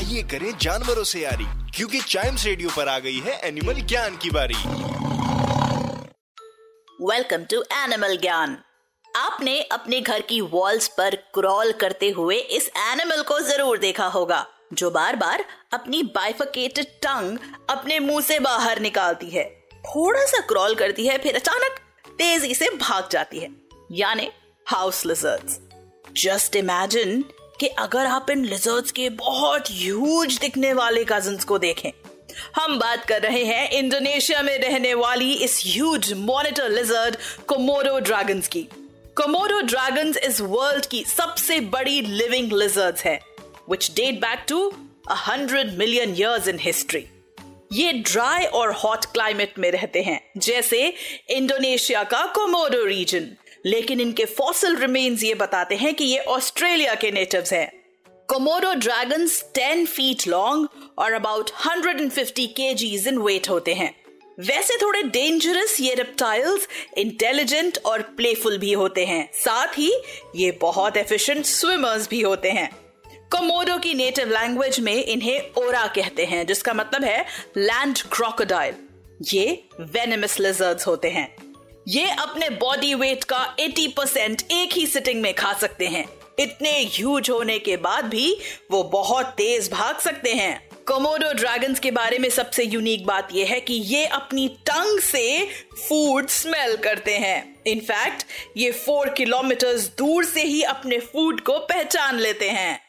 आइए करें जानवरों से यारी, क्योंकि चाइम्स रेडियो पर आ गई है एनिमल ज्ञान की बारी। वेलकम टू एनिमल ज्ञान आपने अपने घर की वॉल्स पर क्रॉल करते हुए इस एनिमल को ज़रूर देखा होगा, जो बार बार अपनी बाइफिकेटेड टंग अपने मुँह से बाहर निकालती है। थोड़ा सा क्रॉल करती है, फिर अचानक तेज़ी से भाग जाती है, यानी हाउस लिजर्ड्स जस्ट इमेजिन कि अगर आप इन लिजर्ड्स के बहुत ह्यूज दिखने वाले कजन्स को देखें। हम बात कर रहे हैं इंडोनेशिया में रहने वाली इस huge monitor lizard Komodo dragons की। कोमोडो ड्रैगन्स इस वर्ल्ड की सबसे बड़ी लिविंग लिजर्ड्स है which date back to hundred million years in history ये ड्राई और हॉट क्लाइमेट में रहते हैं, जैसे इंडोनेशिया का कोमोडो रीजन लेकिन इनके फॉसल रिमेन्स ये बताते हैं कि ये ऑस्ट्रेलिया के नेटिव्स हैं। कोमोडो ड्रैगन्स 10 फीट लॉन्ग और अबाउट 150 केजीज इन वेट होते हैं। वैसे थोड़े डेंजरस ये रेप्टाइल्स इंटेलिजेंट और प्लेफुल भी होते हैं। साथ ही ये बहुत एफिशिएंट स्विमर्स भी होते हैं। कोमोडो की नेटिव लैंग्वेज में इन्हें ओरा कहते हैं, जिसका मतलब है लैंड क्रोकोडाइल ये वेनेमस लिजर्ड्स होते हैं। ये अपने बॉडी वेट का 80 परसेंट एक ही सिटिंग में खा सकते हैं। इतने ह्यूज होने के बाद भी वो बहुत तेज भाग सकते हैं। कोमोडो ड्रैगन्स के बारे में सबसे यूनिक बात यह है कि ये अपनी टंग से फ़ूड स्मेल करते हैं। इनफैक्ट ये फोर किलोमीटर दूर से ही अपने फ़ूड को पहचान लेते हैं।